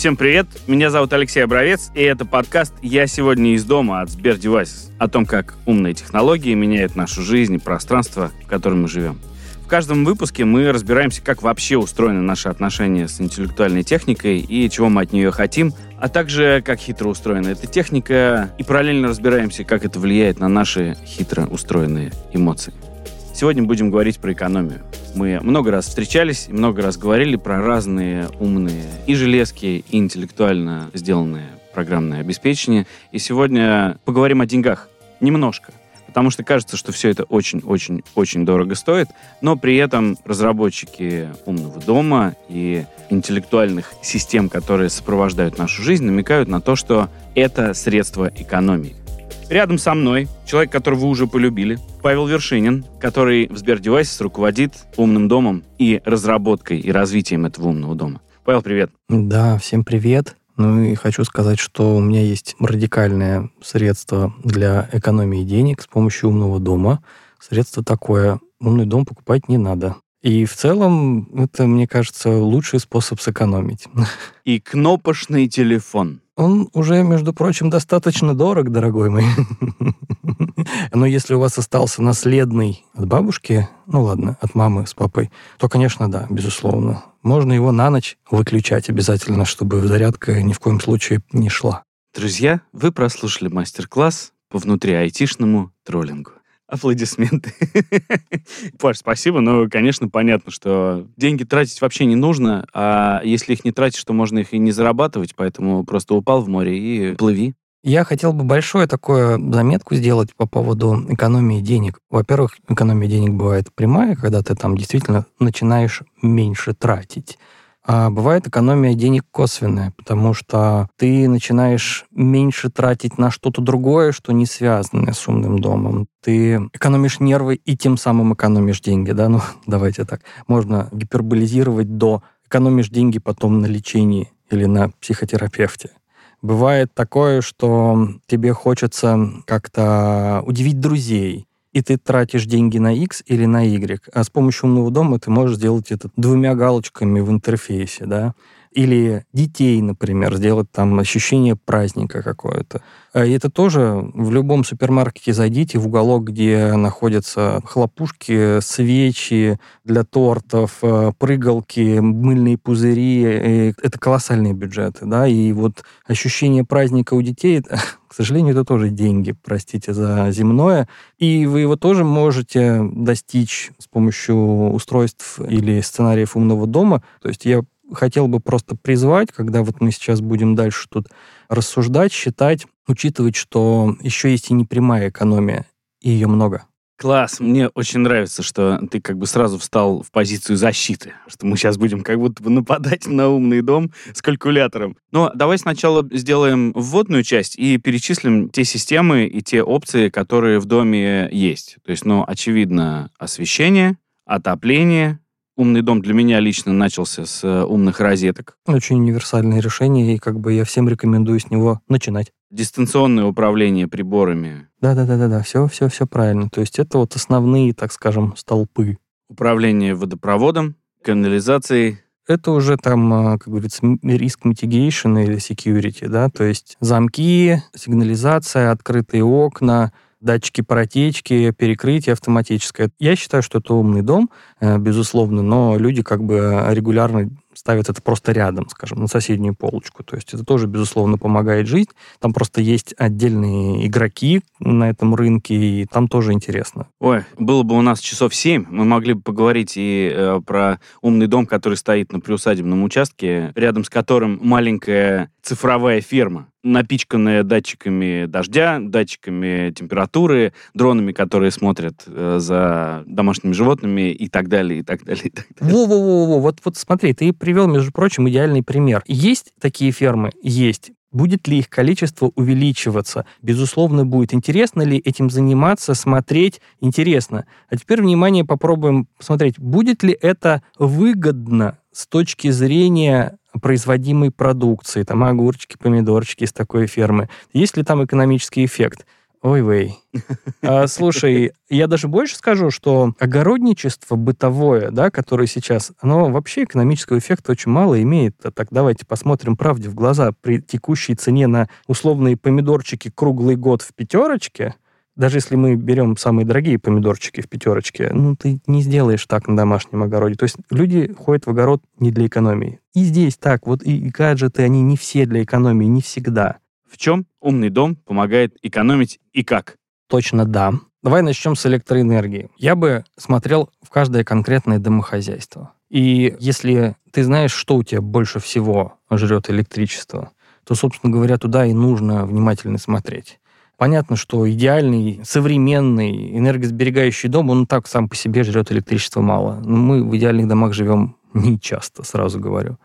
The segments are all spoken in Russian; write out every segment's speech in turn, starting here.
Всем привет, меня зовут Алексей Обровец, и это подкаст «Я сегодня из дома» от Сбер Devices о том, как умные технологии меняют нашу жизнь и пространство, в котором мы живем. В каждом выпуске мы разбираемся, как вообще устроены наши отношения с интеллектуальной техникой и чего мы от нее хотим, а также как хитро устроена эта техника, и параллельно разбираемся, как это влияет на наши хитро устроенные эмоции. Сегодня будем говорить про экономию. Мы много раз встречались и много раз говорили про разные умные и железки, и интеллектуально сделанные программное обеспечение. И сегодня поговорим о деньгах. Немножко. Потому что кажется, что все это очень-очень-очень дорого стоит, но при этом разработчики умного дома и интеллектуальных систем, которые сопровождают нашу жизнь, намекают на то, что это средство экономии. Рядом со мной человек, которого вы уже полюбили, Павел Вершинин, который в Сбердевайсис руководит умным домом и разработкой и развитием этого умного дома. Павел, привет. Да, всем привет. Ну и хочу сказать, что у меня есть радикальное средство для экономии денег с помощью умного дома. Средство такое. Умный дом покупать не надо. И в целом это, мне кажется, лучший способ сэкономить. И кнопочный телефон. Он уже, между прочим, достаточно дорог, дорогой мой. Но если у вас остался наследный от бабушки, ну ладно, от мамы с папой, то, конечно, да, безусловно. Можно его на ночь выключать обязательно, чтобы зарядка ни в коем случае не шла. Друзья, вы прослушали мастер-класс по внутриайтишному троллингу. Аплодисменты. Паш, спасибо. Но, конечно, понятно, что деньги тратить вообще не нужно, а если их не тратишь, то можно их и не зарабатывать, поэтому просто упал в море и плыви. Я хотел бы большое такое заметку сделать по поводу экономии денег. Во-первых, экономия денег бывает прямая, когда ты там действительно начинаешь меньше тратить. А бывает экономия денег косвенная, потому что ты начинаешь меньше тратить на что-то другое, что не связано с умным домом. Ты экономишь нервы и тем самым экономишь деньги, да? Ну, давайте так. Можно гиперболизировать до экономишь деньги потом на лечении или на психотерапевте. Бывает такое, что тебе хочется как-то удивить друзей, и ты тратишь деньги на X или на Y. А с помощью умного дома ты можешь сделать это двумя галочками в интерфейсе, да. Или детей, например, сделать там ощущение праздника какое-то. А и это тоже в любом супермаркете зайдите в уголок, где находятся хлопушки, свечи для тортов, э, прыгалки, мыльные пузыри. И это колоссальные бюджеты, да, и вот ощущение праздника у детей, к сожалению, это тоже деньги, простите за земное, и вы его тоже можете достичь с помощью устройств или сценариев умного дома. То есть я хотел бы просто призвать, когда вот мы сейчас будем дальше тут рассуждать, считать, учитывать, что еще есть и непрямая экономия, и ее много. Класс, мне очень нравится, что ты как бы сразу встал в позицию защиты, что мы сейчас будем как будто бы нападать на умный дом с калькулятором. Но давай сначала сделаем вводную часть и перечислим те системы и те опции, которые в доме есть. То есть, ну, очевидно, освещение, отопление, умный дом для меня лично начался с э, умных розеток. Очень универсальное решение, и как бы я всем рекомендую с него начинать. Дистанционное управление приборами. Да-да-да-да, все, все, все правильно. То есть это вот основные, так скажем, столпы. Управление водопроводом, канализацией. Это уже там, а, как говорится, риск mitigation или security, да, то есть замки, сигнализация, открытые окна, датчики протечки, перекрытие автоматическое. Я считаю, что это умный дом, э, безусловно, но люди как бы регулярно ставят это просто рядом, скажем, на соседнюю полочку. То есть это тоже, безусловно, помогает жить. Там просто есть отдельные игроки на этом рынке, и там тоже интересно. Ой, было бы у нас часов семь, мы могли бы поговорить и э, про умный дом, который стоит на приусадебном участке, рядом с которым маленькая цифровая ферма напичканная датчиками дождя, датчиками температуры, дронами, которые смотрят э, за домашними животными и так далее, и так далее, и так далее. Во-во-во, вот, вот смотри, ты привел, между прочим, идеальный пример. Есть такие фермы? Есть. Будет ли их количество увеличиваться? Безусловно, будет. Интересно ли этим заниматься, смотреть? Интересно. А теперь, внимание, попробуем посмотреть, будет ли это выгодно с точки зрения производимой продукции, там огурчики, помидорчики из такой фермы. Есть ли там экономический эффект? Ой-вей. А, слушай, я даже больше скажу, что огородничество бытовое, да, которое сейчас, оно вообще экономического эффекта очень мало имеет. А так давайте посмотрим правде в глаза. При текущей цене на условные помидорчики круглый год в пятерочке, даже если мы берем самые дорогие помидорчики в пятерочке, ну, ты не сделаешь так на домашнем огороде. То есть люди ходят в огород не для экономии. И здесь так, вот и гаджеты, они не все для экономии, не всегда. В чем умный дом помогает экономить и как? Точно да. Давай начнем с электроэнергии. Я бы смотрел в каждое конкретное домохозяйство. И если ты знаешь, что у тебя больше всего жрет электричество, то, собственно говоря, туда и нужно внимательно смотреть. Понятно, что идеальный, современный, энергосберегающий дом, он так сам по себе жрет электричество мало. Но мы в идеальных домах живем не часто, сразу говорю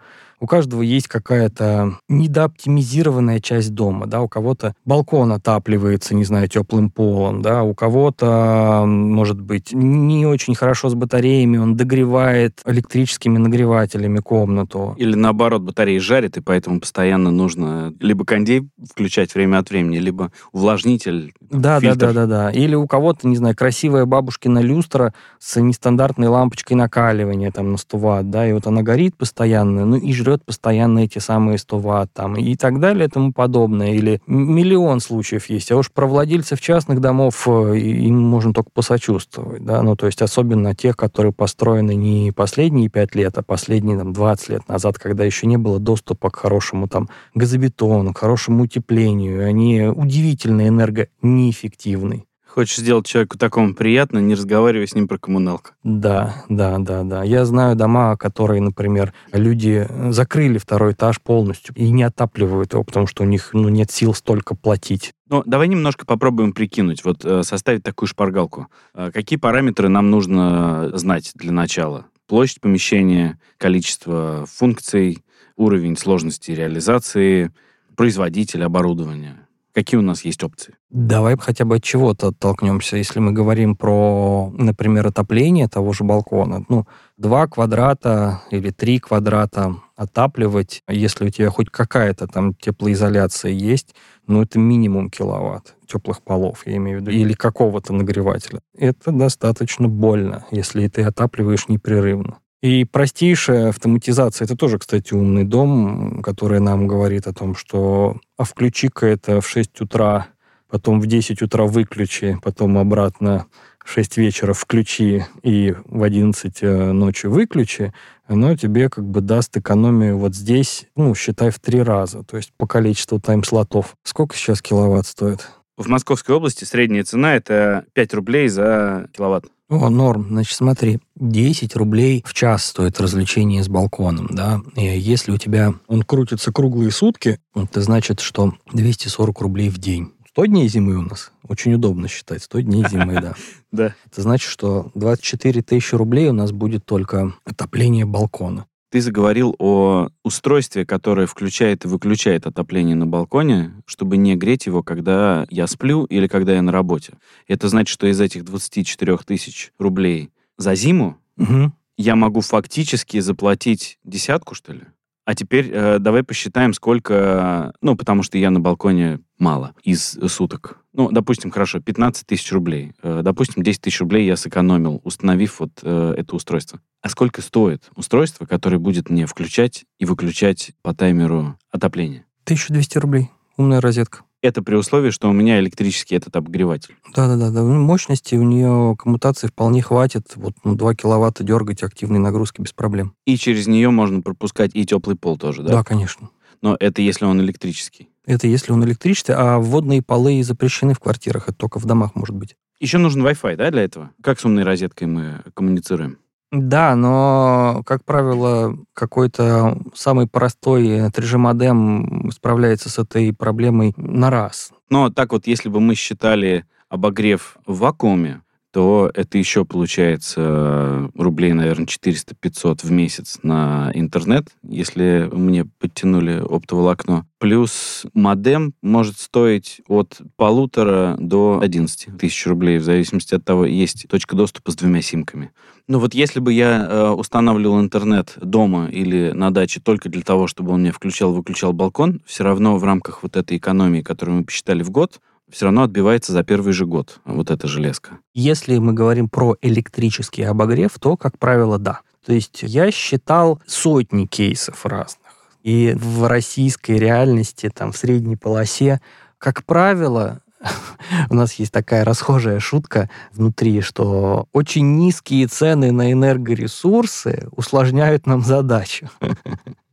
у каждого есть какая-то недооптимизированная часть дома, да, у кого-то балкон отапливается, не знаю, теплым полом, да, у кого-то, может быть, не очень хорошо с батареями, он догревает электрическими нагревателями комнату. Или наоборот, батареи жарит, и поэтому постоянно нужно либо кондей включать время от времени, либо увлажнитель, да, фильтр. да, да, да, да. Или у кого-то, не знаю, красивая бабушкина люстра с нестандартной лампочкой накаливания там на 100 ватт, да, и вот она горит постоянно, ну и жрет постоянно эти самые 100 ватт там и так далее и тому подобное. Или миллион случаев есть. А уж про владельцев частных домов э, им можно только посочувствовать, да, ну то есть особенно тех, которые построены не последние 5 лет, а последние там 20 лет назад, когда еще не было доступа к хорошему там газобетону, к хорошему утеплению. Они удивительно энергонеэффективны. Хочешь сделать человеку такому приятно, не разговаривай с ним про коммуналку. Да, да, да, да. Я знаю дома, которые, например, люди закрыли второй этаж полностью и не отапливают его, потому что у них ну, нет сил столько платить. Ну, давай немножко попробуем прикинуть, вот э, составить такую шпаргалку. Э, какие параметры нам нужно знать для начала? Площадь помещения, количество функций, уровень сложности реализации, производитель оборудования. Какие у нас есть опции? Давай хотя бы от чего-то оттолкнемся. Если мы говорим про, например, отопление того же балкона, ну, два квадрата или три квадрата отапливать, если у тебя хоть какая-то там теплоизоляция есть, ну, это минимум киловатт теплых полов, я имею в виду, или какого-то нагревателя. Это достаточно больно, если ты отапливаешь непрерывно. И простейшая автоматизация, это тоже, кстати, умный дом, который нам говорит о том, что а включи-ка это в 6 утра, потом в 10 утра выключи, потом обратно в 6 вечера включи и в 11 э, ночи выключи, оно тебе как бы даст экономию вот здесь, ну, считай, в три раза, то есть по количеству тайм-слотов. Сколько сейчас киловатт стоит? В Московской области средняя цена это 5 рублей за киловатт. О, норм. Значит, смотри, 10 рублей в час стоит развлечение с балконом, да. И если у тебя он крутится круглые сутки, это значит, что 240 рублей в день. 100 дней зимы у нас. Очень удобно считать. 100 дней зимы, да. Да. Это значит, что 24 тысячи рублей у нас будет только отопление балкона. Ты заговорил о устройстве, которое включает и выключает отопление на балконе, чтобы не греть его, когда я сплю или когда я на работе. Это значит, что из этих 24 тысяч рублей за зиму угу. я могу фактически заплатить десятку, что ли? А теперь э, давай посчитаем, сколько... Ну, потому что я на балконе мало из суток. Ну, допустим, хорошо, 15 тысяч рублей. Э, допустим, 10 тысяч рублей я сэкономил, установив вот э, это устройство. А сколько стоит устройство, которое будет мне включать и выключать по таймеру отопление? 1200 рублей. Умная розетка. Это при условии, что у меня электрический этот обогреватель. Да-да-да. Ну, мощности у нее коммутации вполне хватит. Вот ну, 2 киловатта дергать активной нагрузки без проблем. И через нее можно пропускать и теплый пол тоже, да? Да, конечно. Но это если он электрический. Это если он электрический, а водные полы запрещены в квартирах. Это только в домах может быть. Еще нужен Wi-Fi, да, для этого? Как с умной розеткой мы коммуницируем? Да, но, как правило, какой-то самый простой 3G-модем справляется с этой проблемой на раз. Но так вот, если бы мы считали обогрев в вакууме, то это еще получается рублей, наверное, 400-500 в месяц на интернет, если мне подтянули оптоволокно. Плюс модем может стоить от полутора до 11 тысяч рублей, в зависимости от того, есть точка доступа с двумя симками. Ну вот если бы я э, устанавливал интернет дома или на даче только для того, чтобы он мне включал-выключал балкон, все равно в рамках вот этой экономии, которую мы посчитали в год, все равно отбивается за первый же год вот эта железка. Если мы говорим про электрический обогрев, то, как правило, да. То есть я считал сотни кейсов разных. И в российской реальности, там, в средней полосе, как правило, у нас есть такая расхожая шутка внутри, что очень низкие цены на энергоресурсы усложняют нам задачу.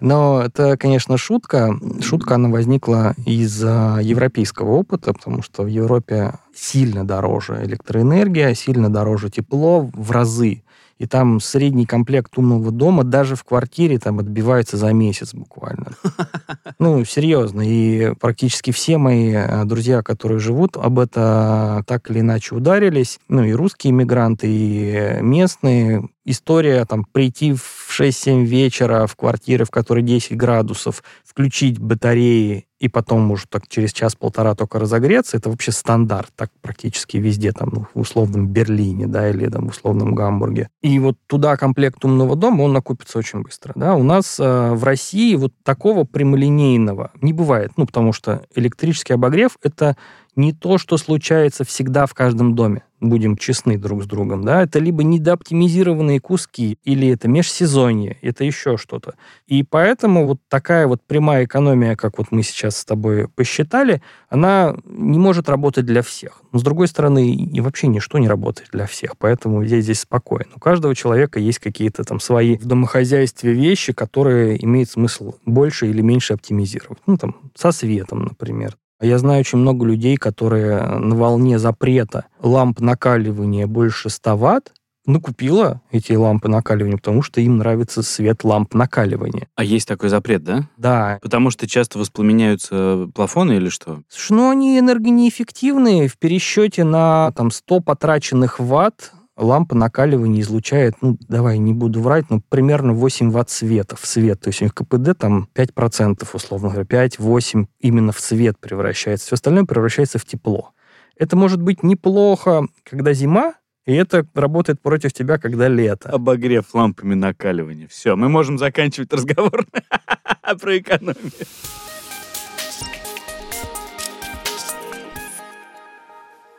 Но это, конечно, шутка. Шутка, она возникла из европейского опыта, потому что в Европе сильно дороже электроэнергия, сильно дороже тепло в разы и там средний комплект умного дома даже в квартире там отбивается за месяц буквально. Ну, серьезно. И практически все мои э, друзья, которые живут, об это так или иначе ударились. Ну, и русские иммигранты, и местные. История там прийти в 6-7 вечера в квартиры, в которой 10 градусов, включить батареи и потом может так через час-полтора только разогреться, это вообще стандарт, так практически везде, там, ну, в условном Берлине, да, или там в условном Гамбурге. И вот туда комплект умного дома, он накупится очень быстро, да. У нас э, в России вот такого прямолинейного не бывает, ну, потому что электрический обогрев — это не то, что случается всегда в каждом доме будем честны друг с другом, да, это либо недооптимизированные куски, или это межсезонье, это еще что-то. И поэтому вот такая вот прямая экономия, как вот мы сейчас с тобой посчитали, она не может работать для всех. Но, с другой стороны, и вообще ничто не работает для всех, поэтому я здесь спокоен. У каждого человека есть какие-то там свои в домохозяйстве вещи, которые имеет смысл больше или меньше оптимизировать. Ну, там, со светом, например. Я знаю очень много людей, которые на волне запрета ламп накаливания больше 100 ватт накупила эти лампы накаливания, потому что им нравится свет ламп накаливания. А есть такой запрет, да? Да. Потому что часто воспламеняются плафоны или что? Слушай, ну они энергонеэффективные. В пересчете на там, 100 потраченных ватт лампа накаливания излучает, ну, давай не буду врать, но примерно 8 ватт света в свет. То есть у них КПД там 5%, условно говоря, 5-8 именно в свет превращается. Все остальное превращается в тепло. Это может быть неплохо, когда зима, и это работает против тебя, когда лето. Обогрев лампами накаливания. Все, мы можем заканчивать разговор про экономию.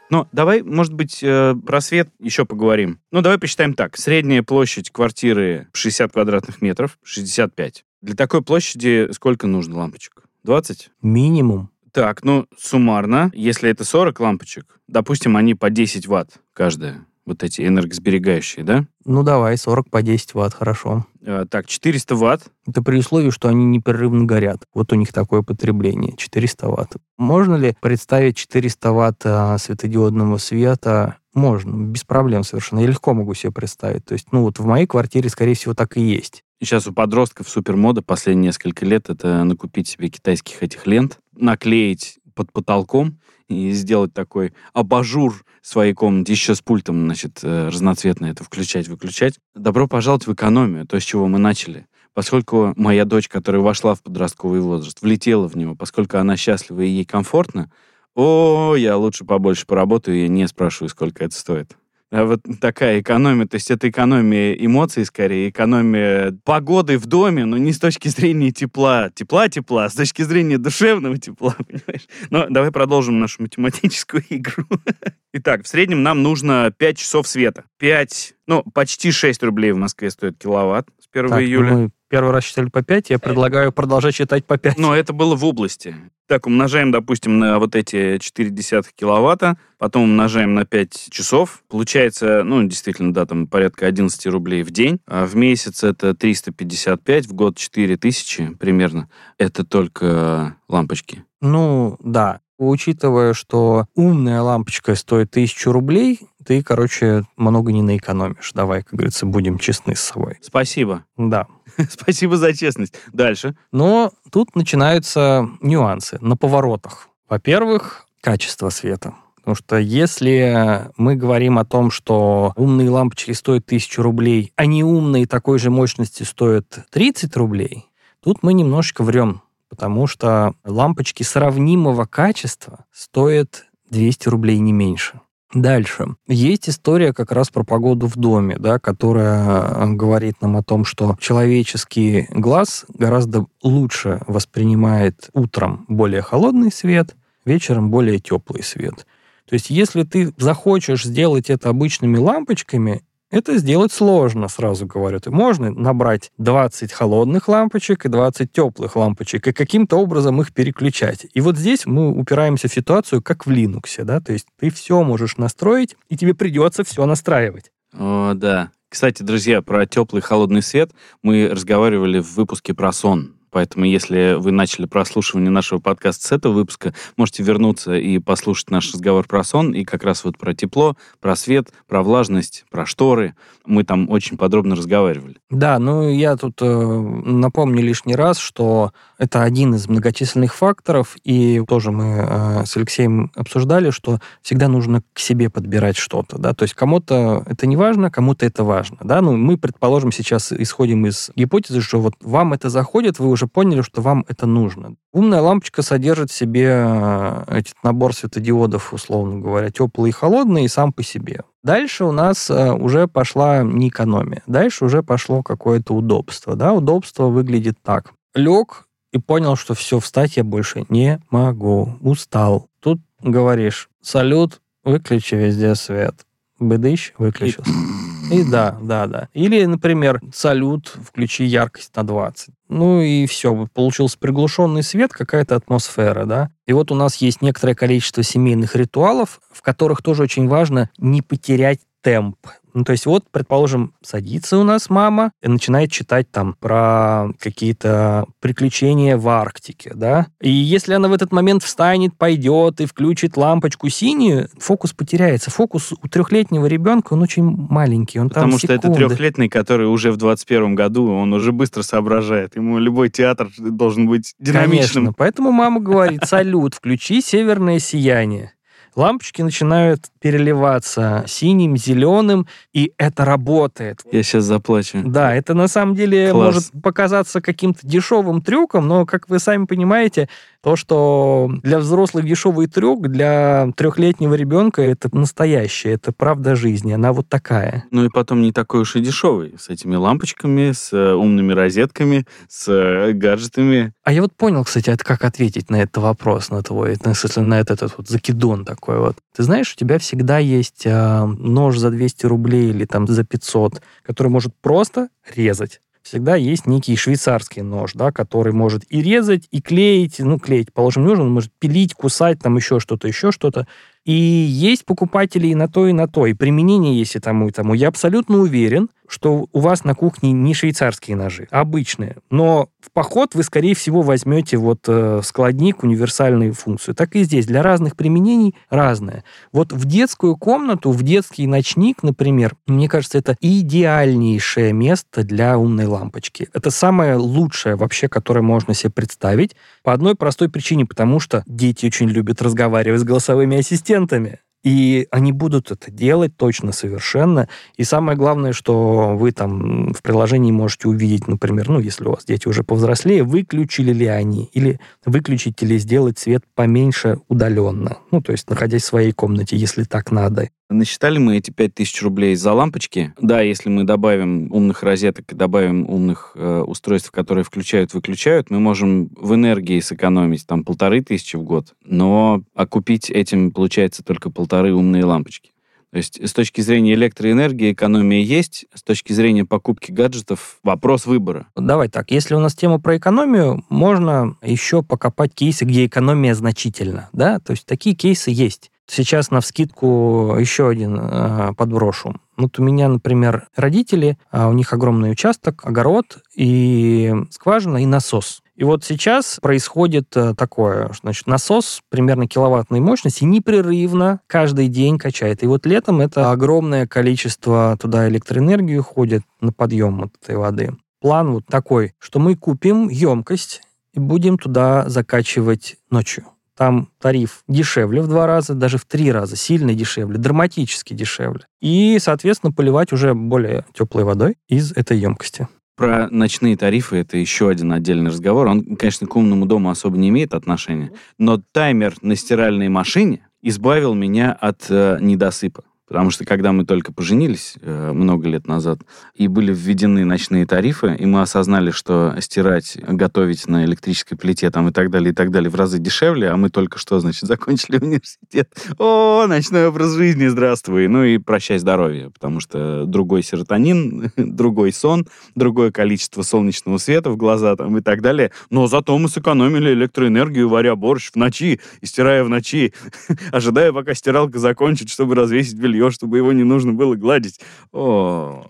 Ну, давай, может быть, э, про свет еще поговорим. Ну, давай посчитаем так. Средняя площадь квартиры 60 квадратных метров, 65. Для такой площади сколько нужно лампочек? 20? Минимум. Так, ну, суммарно, если это 40 лампочек, допустим, они по 10 ватт каждая вот эти энергосберегающие, да? Ну давай, 40 по 10 ватт, хорошо. А, так, 400 ватт. Это при условии, что они непрерывно горят. Вот у них такое потребление, 400 ватт. Можно ли представить 400 ватт а, светодиодного света? Можно, без проблем совершенно. Я легко могу себе представить. То есть, ну вот в моей квартире, скорее всего, так и есть. Сейчас у подростков супермода последние несколько лет это накупить себе китайских этих лент, наклеить под потолком и сделать такой абажур своей комнате, еще с пультом, значит, э, разноцветно это включать-выключать. Добро пожаловать в экономию, то, с чего мы начали. Поскольку моя дочь, которая вошла в подростковый возраст, влетела в него, поскольку она счастлива и ей комфортно, о, я лучше побольше поработаю и не спрашиваю, сколько это стоит. А вот такая экономия, то есть это экономия эмоций скорее, экономия погоды в доме, но не с точки зрения тепла, тепла-тепла, а с точки зрения душевного тепла, понимаешь? Но давай продолжим нашу математическую игру. Итак, в среднем нам нужно 5 часов света. 5, ну, почти 6 рублей в Москве стоит киловатт с 1 так, июля. Мы первый раз считали по 5, я предлагаю продолжать считать по 5. Но это было в области. Так, умножаем, допустим, на вот эти 0,4 киловатта, потом умножаем на 5 часов. Получается, ну, действительно, да, там порядка 11 рублей в день. А в месяц это 355, в год 4000 примерно. Это только лампочки. Ну, да. Учитывая, что умная лампочка стоит 1000 рублей, ты, короче, много не наэкономишь. Давай, как говорится, будем честны с собой. Спасибо. Да. Спасибо за честность. Дальше. Но тут начинаются нюансы на поворотах. Во-первых, качество света. Потому что если мы говорим о том, что умные лампочки стоят тысячу рублей, а не умные такой же мощности стоят 30 рублей, тут мы немножечко врем, потому что лампочки сравнимого качества стоят 200 рублей не меньше. Дальше. Есть история как раз про погоду в доме, да, которая э, говорит нам о том, что человеческий глаз гораздо лучше воспринимает утром более холодный свет, вечером более теплый свет. То есть если ты захочешь сделать это обычными лампочками, это сделать сложно, сразу говорю. Ты можно набрать 20 холодных лампочек и 20 теплых лампочек и каким-то образом их переключать. И вот здесь мы упираемся в ситуацию, как в Linux, да, то есть ты все можешь настроить, и тебе придется все настраивать. О, да. Кстати, друзья, про теплый и холодный свет мы разговаривали в выпуске про сон. Поэтому, если вы начали прослушивание нашего подкаста с этого выпуска, можете вернуться и послушать наш разговор про сон и как раз вот про тепло, про свет, про влажность, про шторы. Мы там очень подробно разговаривали. Да, ну я тут э, напомню лишний раз, что это один из многочисленных факторов, и тоже мы э, с Алексеем обсуждали, что всегда нужно к себе подбирать что-то, да, то есть кому-то это не важно, кому-то это важно, да, ну мы, предположим, сейчас исходим из гипотезы, что вот вам это заходит, вы уже поняли, что вам это нужно. Умная лампочка содержит в себе э, этот набор светодиодов, условно говоря, теплый и холодный, и сам по себе. Дальше у нас э, уже пошла не экономия. Дальше уже пошло какое-то удобство. Да? Удобство выглядит так. Лег и понял, что все, встать я больше не могу. Устал. Тут говоришь, салют, выключи везде свет. Быдыщ выключился. И да, да, да. Или, например, салют, включи яркость на 20. Ну и все, получился приглушенный свет, какая-то атмосфера, да. И вот у нас есть некоторое количество семейных ритуалов, в которых тоже очень важно не потерять темп. Ну, то есть вот, предположим, садится у нас мама и начинает читать там про какие-то приключения в Арктике, да, и если она в этот момент встанет, пойдет и включит лампочку синюю, фокус потеряется. Фокус у трехлетнего ребенка, он очень маленький, он Потому там что секунды. это трехлетний, который уже в 21 году, он уже быстро соображает. Ему любой театр должен быть динамичным. Конечно, поэтому мама говорит, салют, включи северное сияние лампочки начинают переливаться синим, зеленым, и это работает. Я сейчас заплачу. Да, это на самом деле Класс. может показаться каким-то дешевым трюком, но, как вы сами понимаете, то, что для взрослых дешевый трюк, для трехлетнего ребенка это настоящее, это правда жизни, она вот такая. Ну и потом не такой уж и дешевый. С этими лампочками, с э, умными розетками, с э, гаджетами. А я вот понял, кстати, это как ответить на этот вопрос, на твой, на, на этот, этот вот закидон такой вот. Ты знаешь, у тебя всегда есть э, нож за 200 рублей или там за 500, который может просто резать. Всегда есть некий швейцарский нож, да, который может и резать, и клеить, ну, клеить, положим, нужно, он может пилить, кусать, там еще что-то, еще что-то. И есть покупатели и на то, и на то, и применение есть и тому, и тому. Я абсолютно уверен, что у вас на кухне не швейцарские ножи, а обычные. Но в поход вы, скорее всего, возьмете вот э, складник, универсальную функцию. Так и здесь. Для разных применений разное. Вот в детскую комнату, в детский ночник, например, мне кажется, это идеальнейшее место для умной лампочки. Это самое лучшее вообще, которое можно себе представить. По одной простой причине, потому что дети очень любят разговаривать с голосовыми ассистентами. И они будут это делать точно, совершенно. И самое главное, что вы там в приложении можете увидеть, например, ну, если у вас дети уже повзрослее, выключили ли они, или выключить или сделать свет поменьше удаленно. Ну, то есть находясь в своей комнате, если так надо. Насчитали мы эти 5000 рублей за лампочки. Да, если мы добавим умных розеток и добавим умных э, устройств, которые включают-выключают, мы можем в энергии сэкономить там полторы тысячи в год, но окупить этим получается только полторы умные лампочки. То есть с точки зрения электроэнергии экономия есть, с точки зрения покупки гаджетов вопрос выбора. Давай так, если у нас тема про экономию, можно еще покопать кейсы, где экономия значительна, да, то есть такие кейсы есть. Сейчас на вскидку еще один э, подброшу. Вот у меня, например, родители, а у них огромный участок, огород и скважина, и насос. И вот сейчас происходит э, такое, значит, насос примерно киловаттной мощности непрерывно каждый день качает. И вот летом это огромное количество туда электроэнергии уходит на подъем вот этой воды. План вот такой, что мы купим емкость и будем туда закачивать ночью. Там тариф дешевле в два раза, даже в три раза, сильно дешевле, драматически дешевле. И, соответственно, поливать уже более теплой водой из этой емкости. Про ночные тарифы это еще один отдельный разговор. Он, конечно, к умному дому особо не имеет отношения, но таймер на стиральной машине избавил меня от э, недосыпа. Потому что когда мы только поженились э, много лет назад, и были введены ночные тарифы, и мы осознали, что стирать, готовить на электрической плите там и так далее, и так далее в разы дешевле, а мы только что, значит, закончили университет. О, ночной образ жизни, здравствуй. Ну и прощай здоровье, потому что другой серотонин, другой сон, другое количество солнечного света в глаза там и так далее. Но зато мы сэкономили электроэнергию, варя борщ в ночи и стирая в ночи, ожидая, пока стиралка закончит, чтобы развесить белье белье, чтобы его не нужно было гладить. О,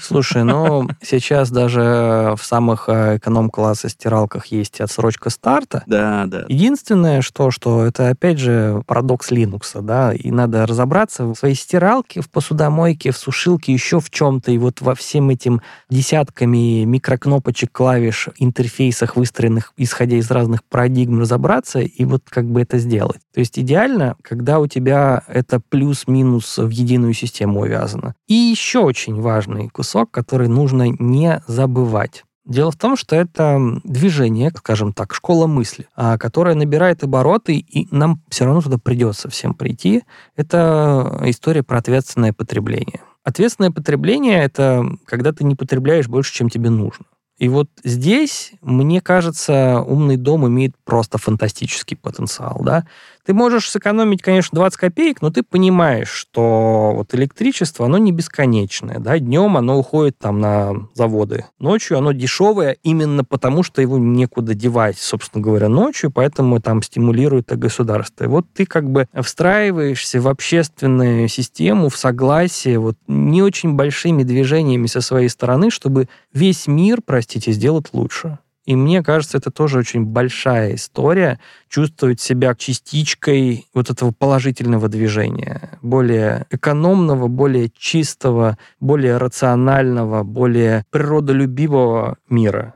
Слушай, ну, сейчас даже в самых э, эконом-класса стиралках есть отсрочка старта. Да, да. Единственное, что, что это, опять же, парадокс Linux, да, и надо разобраться в своей стиралке, в посудомойке, в сушилке, еще в чем-то, и вот во всем этим десятками микрокнопочек, клавиш, интерфейсах, выстроенных, исходя из разных парадигм, разобраться и вот как бы это сделать. То есть идеально, когда у тебя это плюс-минус в единую систему увязано. И еще очень важный кусок, который нужно не забывать. Дело в том, что это движение, скажем так, школа мысли, а, которая набирает обороты, и нам все равно туда придется всем прийти. Это история про ответственное потребление. Ответственное потребление — это когда ты не потребляешь больше, чем тебе нужно. И вот здесь, мне кажется, умный дом имеет просто фантастический потенциал. Да? Ты можешь сэкономить, конечно, 20 копеек, но ты понимаешь, что вот электричество, оно не бесконечное. Да? Днем оно уходит там на заводы. Ночью оно дешевое именно потому, что его некуда девать, собственно говоря, ночью, поэтому там стимулирует это государство. И вот ты как бы встраиваешься в общественную систему, в согласие, вот не очень большими движениями со своей стороны, чтобы весь мир, простите, сделать лучше. И мне кажется, это тоже очень большая история, чувствовать себя частичкой вот этого положительного движения, более экономного, более чистого, более рационального, более природолюбивого мира.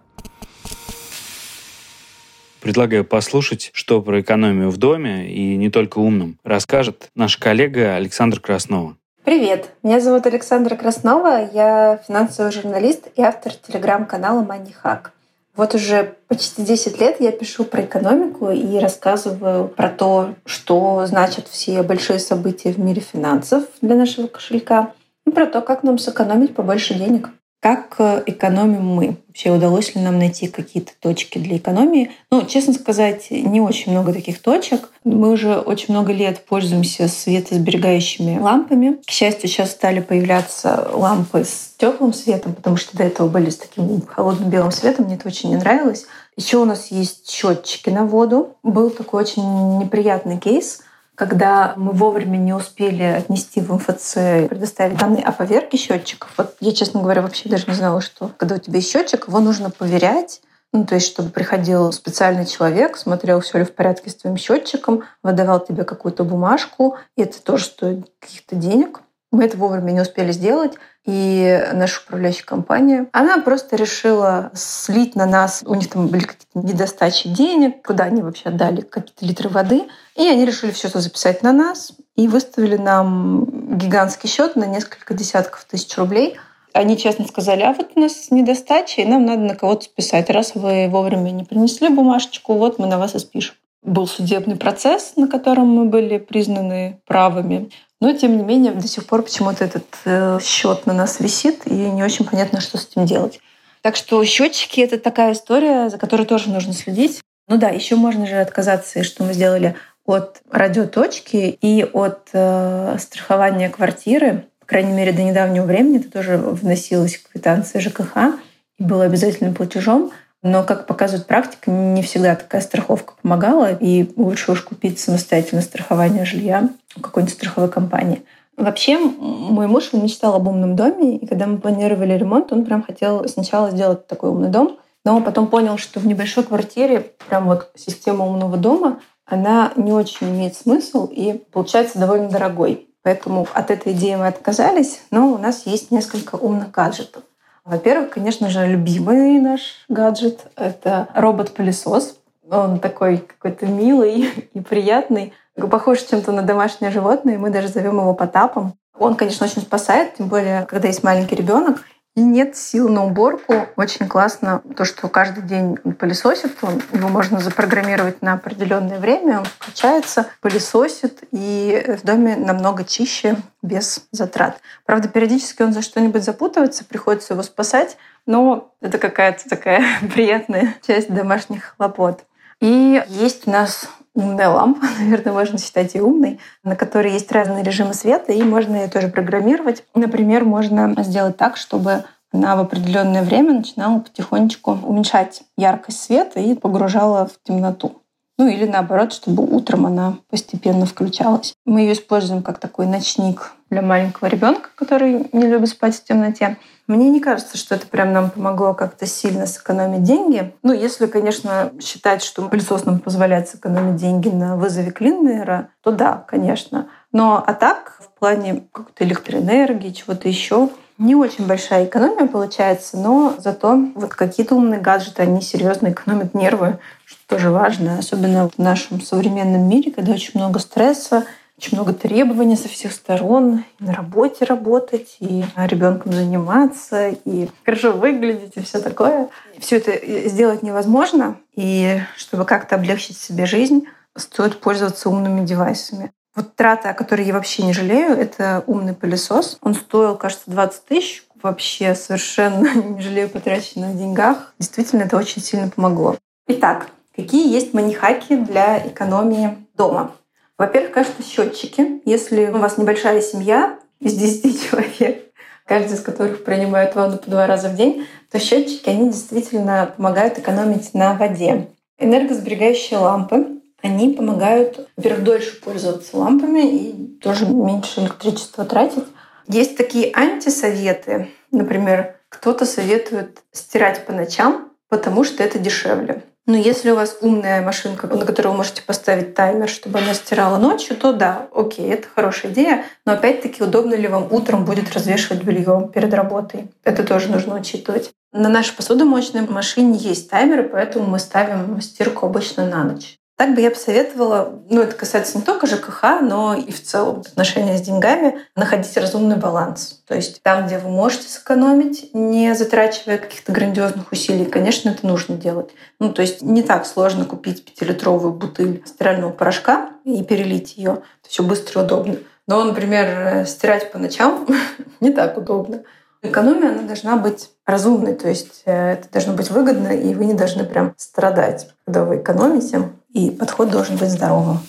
Предлагаю послушать, что про экономию в доме и не только умным расскажет наш коллега Александр Краснова. Привет, меня зовут Александра Краснова, я финансовый журналист и автор телеграм-канала MoneyHack. Вот уже почти 10 лет я пишу про экономику и рассказываю про то, что значат все большие события в мире финансов для нашего кошелька и про то, как нам сэкономить побольше денег. Как э, экономим мы? Вообще удалось ли нам найти какие-то точки для экономии? Ну, честно сказать, не очень много таких точек. Мы уже очень много лет пользуемся светосберегающими лампами. К счастью, сейчас стали появляться лампы с теплым светом, потому что до этого были с таким холодным белым светом. Мне это очень не нравилось. Еще у нас есть счетчики на воду. Был такой очень неприятный кейс — когда мы вовремя не успели отнести в МФЦ, предоставить данные о поверке счетчиков. Вот я, честно говоря, вообще даже не знала, что когда у тебя есть счетчик, его нужно поверять, ну, то есть, чтобы приходил специальный человек, смотрел, все ли в порядке с твоим счетчиком, выдавал тебе какую-то бумажку, и это тоже стоит каких-то денег. Мы это вовремя не успели сделать, и наша управляющая компания, она просто решила слить на нас, у них там были какие-то недостачи денег, куда они вообще отдали какие-то литры воды, и они решили все это записать на нас и выставили нам гигантский счет на несколько десятков тысяч рублей. Они честно сказали, а вот у нас недостача, и нам надо на кого-то списать. Раз вы вовремя не принесли бумажечку, вот мы на вас и спишем. Был судебный процесс, на котором мы были признаны правыми. Но, тем не менее, до сих пор почему-то этот э, счет на нас висит, и не очень понятно, что с этим делать. Так что счетчики — это такая история, за которой тоже нужно следить. Ну да, еще можно же отказаться, что мы сделали от радиоточки и от э, страхования квартиры. По крайней мере, до недавнего времени это тоже вносилось в квитанции ЖКХ и было обязательным платежом. Но, как показывает практика, не всегда такая страховка помогала, и лучше уж купить самостоятельно страхование жилья у какой-нибудь страховой компании. Вообще, мой муж мечтал об умном доме, и когда мы планировали ремонт, он прям хотел сначала сделать такой умный дом, но потом понял, что в небольшой квартире прям вот система умного дома, она не очень имеет смысл и получается довольно дорогой. Поэтому от этой идеи мы отказались, но у нас есть несколько умных гаджетов. Во-первых, конечно же, любимый наш гаджет — это робот-пылесос. Он такой какой-то милый и приятный. Похож чем-то на домашнее животное, и мы даже зовем его Потапом. Он, конечно, очень спасает, тем более, когда есть маленький ребенок. И нет сил на уборку, очень классно то, что каждый день он пылесосит, он, его можно запрограммировать на определенное время, он включается, пылесосит, и в доме намного чище, без затрат. Правда, периодически он за что-нибудь запутывается, приходится его спасать, но это какая-то такая приятная часть домашних хлопот. И есть у нас умная лампа, наверное, можно считать и умной, на которой есть разные режимы света, и можно ее тоже программировать. Например, можно сделать так, чтобы она в определенное время начинала потихонечку уменьшать яркость света и погружала в темноту. Ну или наоборот, чтобы утром она постепенно включалась. Мы ее используем как такой ночник для маленького ребенка, который не любит спать в темноте. Мне не кажется, что это прям нам помогло как-то сильно сэкономить деньги. Ну, если, конечно, считать, что пылесос нам позволяет сэкономить деньги на вызове клиннера, то да, конечно. Но а так, в плане какой-то электроэнергии, чего-то еще, не очень большая экономия получается, но зато вот какие-то умные гаджеты, они серьезно экономят нервы, что тоже важно, особенно в нашем современном мире, когда очень много стресса, очень много требований со всех сторон. И на работе работать, и ребенком заниматься, и хорошо выглядеть, и все такое. Все это сделать невозможно. И чтобы как-то облегчить себе жизнь, стоит пользоваться умными девайсами. Вот трата, о которой я вообще не жалею, это умный пылесос. Он стоил, кажется, 20 тысяч. Вообще совершенно не жалею потраченных деньгах. Действительно, это очень сильно помогло. Итак, какие есть манихаки для экономии дома? Во-первых, конечно, счетчики. Если у вас небольшая семья из 10 человек, каждый из которых принимает ванну по два раза в день, то счетчики, они действительно помогают экономить на воде. Энергосберегающие лампы, они помогают, во-первых, дольше пользоваться лампами и тоже меньше электричества тратить. Есть такие антисоветы. Например, кто-то советует стирать по ночам, потому что это дешевле. Но если у вас умная машинка, на которую вы можете поставить таймер, чтобы она стирала ночью, то да, окей, это хорошая идея. Но опять-таки, удобно ли вам утром будет развешивать белье перед работой? Это тоже нужно учитывать. На нашей посудомоечной машине есть таймеры, поэтому мы ставим стирку обычно на ночь. Так бы я посоветовала, ну это касается не только ЖКХ, но и в целом отношения с деньгами, находить разумный баланс. То есть там, где вы можете сэкономить, не затрачивая каких-то грандиозных усилий, конечно, это нужно делать. Ну то есть не так сложно купить пятилитровую бутыль стирального порошка и перелить ее. Это все быстро и удобно. Но, например, стирать по ночам не так удобно. Экономия, она должна быть разумной, то есть э, это должно быть выгодно, и вы не должны прям страдать, когда вы экономите и подход должен быть здоровым.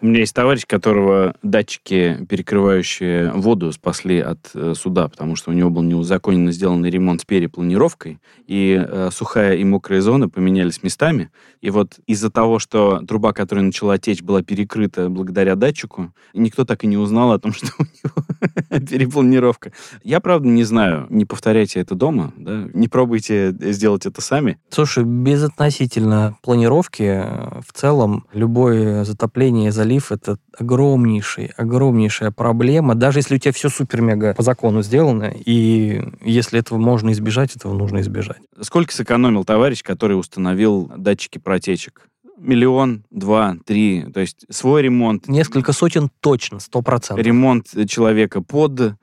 У меня есть товарищ, которого датчики, перекрывающие воду, спасли от э, суда, потому что у него был неузаконенно сделанный ремонт с перепланировкой, и э, сухая и мокрая зона поменялись местами. И вот из-за того, что труба, которая начала течь, была перекрыта благодаря датчику, никто так и не узнал о том, что у него перепланировка. Я, правда, не знаю, не повторяйте это дома, да? не пробуйте сделать это сами. Слушай, безотносительно планировки, э, в целом любое затопление, залив залив — это огромнейший, огромнейшая проблема. Даже если у тебя все супер-мега по закону сделано, и если этого можно избежать, этого нужно избежать. Сколько сэкономил товарищ, который установил датчики протечек? миллион, два, три, то есть свой ремонт. Несколько сотен точно, сто процентов. Ремонт человека под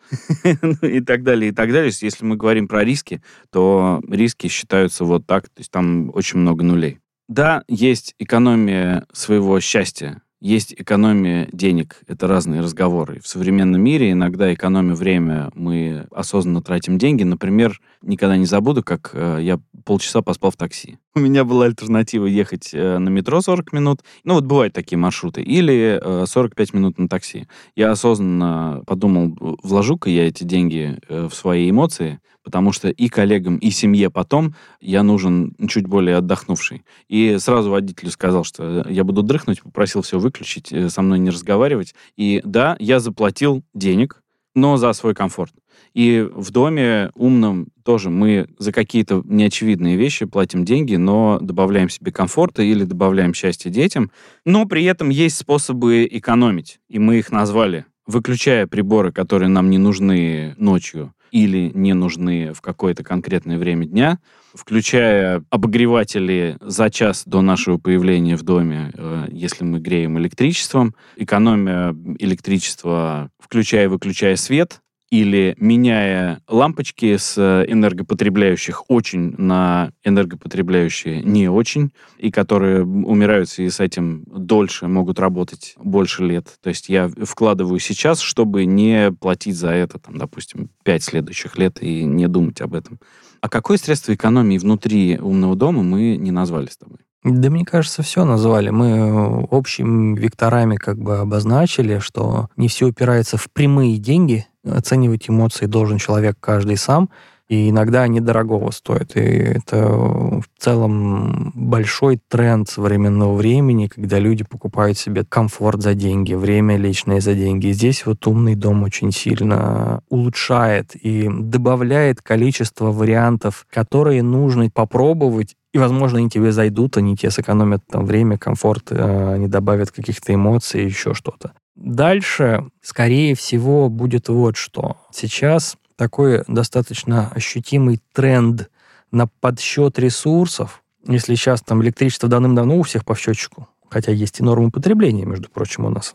ну и так далее, и так далее. Если мы говорим про риски, то риски считаются вот так, то есть там очень много нулей. Да, есть экономия своего счастья, есть экономия денег, это разные разговоры. В современном мире иногда экономя время, мы осознанно тратим деньги. Например, никогда не забуду, как э, я полчаса поспал в такси. У меня была альтернатива ехать э, на метро 40 минут, ну вот бывают такие маршруты, или э, 45 минут на такси. Я осознанно подумал, вложу-ка я эти деньги э, в свои эмоции, потому что и коллегам, и семье потом я нужен чуть более отдохнувший. И сразу водителю сказал, что я буду дрыхнуть, попросил все выключить, э, со мной не разговаривать. И да, я заплатил денег, но за свой комфорт. И в доме умном тоже мы за какие-то неочевидные вещи платим деньги, но добавляем себе комфорта или добавляем счастье детям. Но при этом есть способы экономить, и мы их назвали выключая приборы, которые нам не нужны ночью, или не нужны в какое-то конкретное время дня, включая обогреватели за час до нашего появления в доме, э, если мы греем электричеством, экономия электричества, включая и выключая свет, или меняя лампочки с энергопотребляющих очень на энергопотребляющие не очень, и которые умирают и с этим дольше, могут работать больше лет. То есть я вкладываю сейчас, чтобы не платить за это, там, допустим, пять следующих лет и не думать об этом. А какое средство экономии внутри умного дома мы не назвали с тобой? Да мне кажется, все назвали. Мы общими векторами как бы обозначили, что не все упирается в прямые деньги, оценивать эмоции должен человек каждый сам, и иногда они дорогого стоят. И это в целом большой тренд современного времени, когда люди покупают себе комфорт за деньги, время личное за деньги. И здесь вот умный дом очень сильно улучшает и добавляет количество вариантов, которые нужно попробовать и, возможно, они тебе зайдут, они тебе сэкономят там время, комфорт, э, они добавят каких-то эмоций, еще что-то. Дальше, скорее всего, будет вот что. Сейчас такой достаточно ощутимый тренд на подсчет ресурсов. Если сейчас там электричество давным-давно у всех по счетчику, хотя есть и нормы потребления, между прочим, у нас.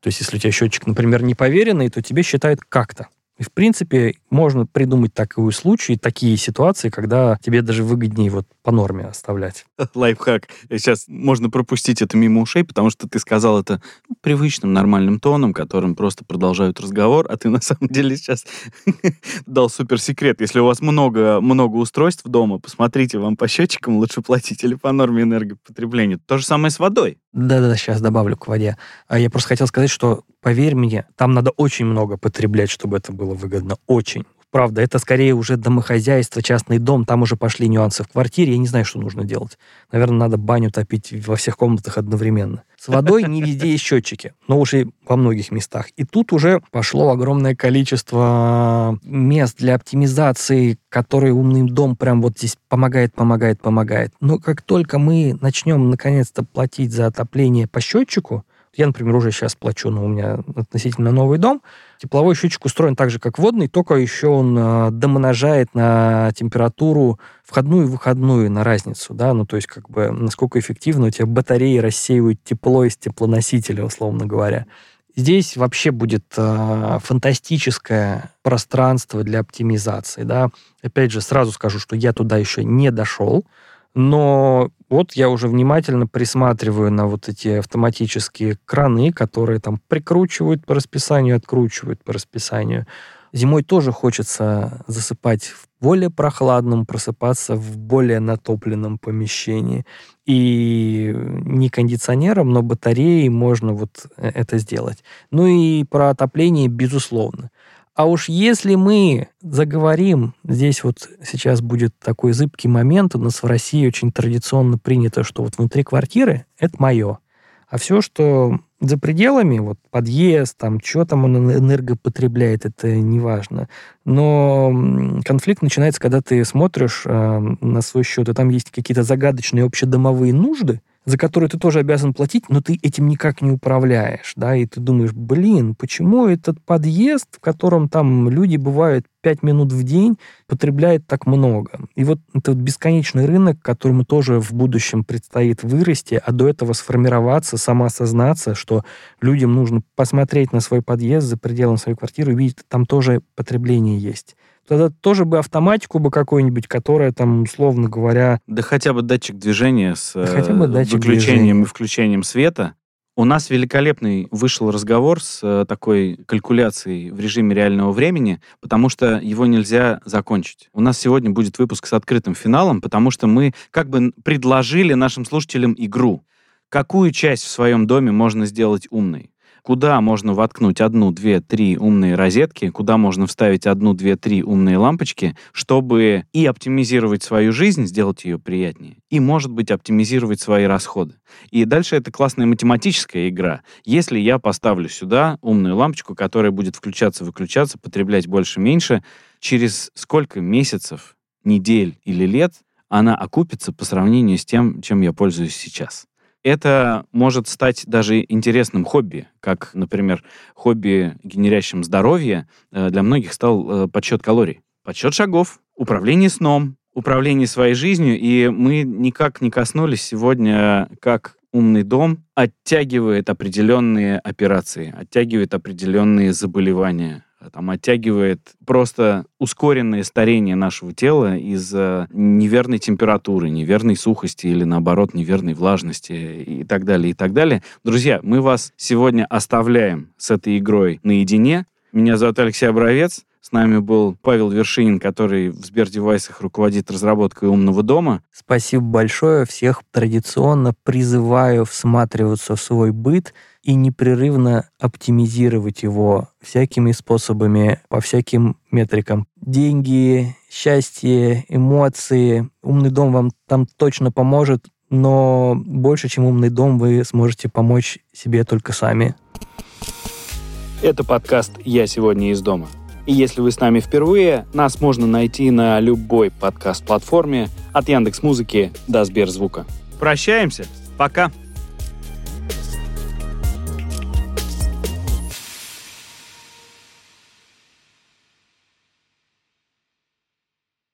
То есть, если у тебя счетчик, например, неповеренный, то тебе считают как-то. И, в принципе, можно придумать такие случаи, такие ситуации, когда тебе даже выгоднее вот по норме оставлять. Лайфхак. Сейчас можно пропустить это мимо ушей, потому что ты сказал это привычным, нормальным тоном, которым просто продолжают разговор, а ты на самом деле сейчас дал суперсекрет. Если у вас много, много устройств дома, посмотрите, вам по счетчикам лучше платить или по норме энергопотребления. То же самое с водой. Да-да, сейчас добавлю к воде. А я просто хотел сказать, что, поверь мне, там надо очень много потреблять, чтобы это было выгодно. Очень. Правда, это скорее уже домохозяйство, частный дом, там уже пошли нюансы в квартире, я не знаю, что нужно делать. Наверное, надо баню топить во всех комнатах одновременно. С водой не везде есть счетчики, но уже во многих местах. И тут уже пошло огромное количество мест для оптимизации, которые умный дом прям вот здесь помогает, помогает, помогает. Но как только мы начнем наконец-то платить за отопление по счетчику, я, например, уже сейчас плачу, но у меня относительно новый дом. Тепловой счетчик устроен так же, как водный, только еще он э, домножает на температуру входную и выходную, на разницу, да, ну, то есть, как бы, насколько эффективно у тебя батареи рассеивают тепло из теплоносителя, условно говоря. Здесь вообще будет э, фантастическое пространство для оптимизации, да. Опять же, сразу скажу, что я туда еще не дошел, но вот я уже внимательно присматриваю на вот эти автоматические краны, которые там прикручивают по расписанию, откручивают по расписанию. Зимой тоже хочется засыпать в более прохладном, просыпаться в более натопленном помещении. И не кондиционером, но батареей можно вот э, это сделать. Ну и про отопление, безусловно. А уж если мы заговорим, здесь вот сейчас будет такой зыбкий момент, у нас в России очень традиционно принято, что вот внутри квартиры это мое. А все, что за пределами, вот подъезд, там, что там он энергопотребляет, это не важно. Но конфликт начинается, когда ты смотришь э, на свой счет, и там есть какие-то загадочные общедомовые нужды, за которую ты тоже обязан платить, но ты этим никак не управляешь, да, и ты думаешь, блин, почему этот подъезд, в котором там люди бывают 5 минут в день, потребляет так много? И вот этот бесконечный рынок, которому тоже в будущем предстоит вырасти, а до этого сформироваться, самоосознаться, что людям нужно посмотреть на свой подъезд за пределом своей квартиры, увидеть, там тоже потребление есть тогда тоже бы автоматику бы какую-нибудь, которая там, условно говоря... Да хотя бы датчик движения с да хотя бы датчик выключением движения. и включением света. У нас великолепный вышел разговор с э, такой калькуляцией в режиме реального времени, потому что его нельзя закончить. У нас сегодня будет выпуск с открытым финалом, потому что мы как бы предложили нашим слушателям игру. Какую часть в своем доме можно сделать умной? Куда можно воткнуть одну, две, три умные розетки, куда можно вставить одну, две, три умные лампочки, чтобы и оптимизировать свою жизнь, сделать ее приятнее, и, может быть, оптимизировать свои расходы. И дальше это классная математическая игра. Если я поставлю сюда умную лампочку, которая будет включаться-выключаться, потреблять больше-меньше, через сколько месяцев, недель или лет она окупится по сравнению с тем, чем я пользуюсь сейчас это может стать даже интересным хобби, как, например, хобби, генерящим здоровье, э, для многих стал э, подсчет калорий. подсчет шагов, управление сном, управление своей жизнью, и мы никак не коснулись сегодня, как умный дом оттягивает определенные операции, оттягивает определенные заболевания, там, оттягивает просто ускоренное старение нашего тела из-за неверной температуры, неверной сухости или, наоборот, неверной влажности и так далее, и так далее. Друзья, мы вас сегодня оставляем с этой игрой наедине. Меня зовут Алексей Обровец. С нами был Павел Вершинин, который в Сбердевайсах руководит разработкой умного дома. Спасибо большое. Всех традиционно призываю всматриваться в свой быт и непрерывно оптимизировать его всякими способами, по всяким метрикам. Деньги, счастье, эмоции. Умный дом вам там точно поможет, но больше, чем умный дом, вы сможете помочь себе только сами. Это подкаст «Я сегодня из дома». И если вы с нами впервые, нас можно найти на любой подкаст-платформе от Яндекс Музыки до Сберзвука. Прощаемся. Пока.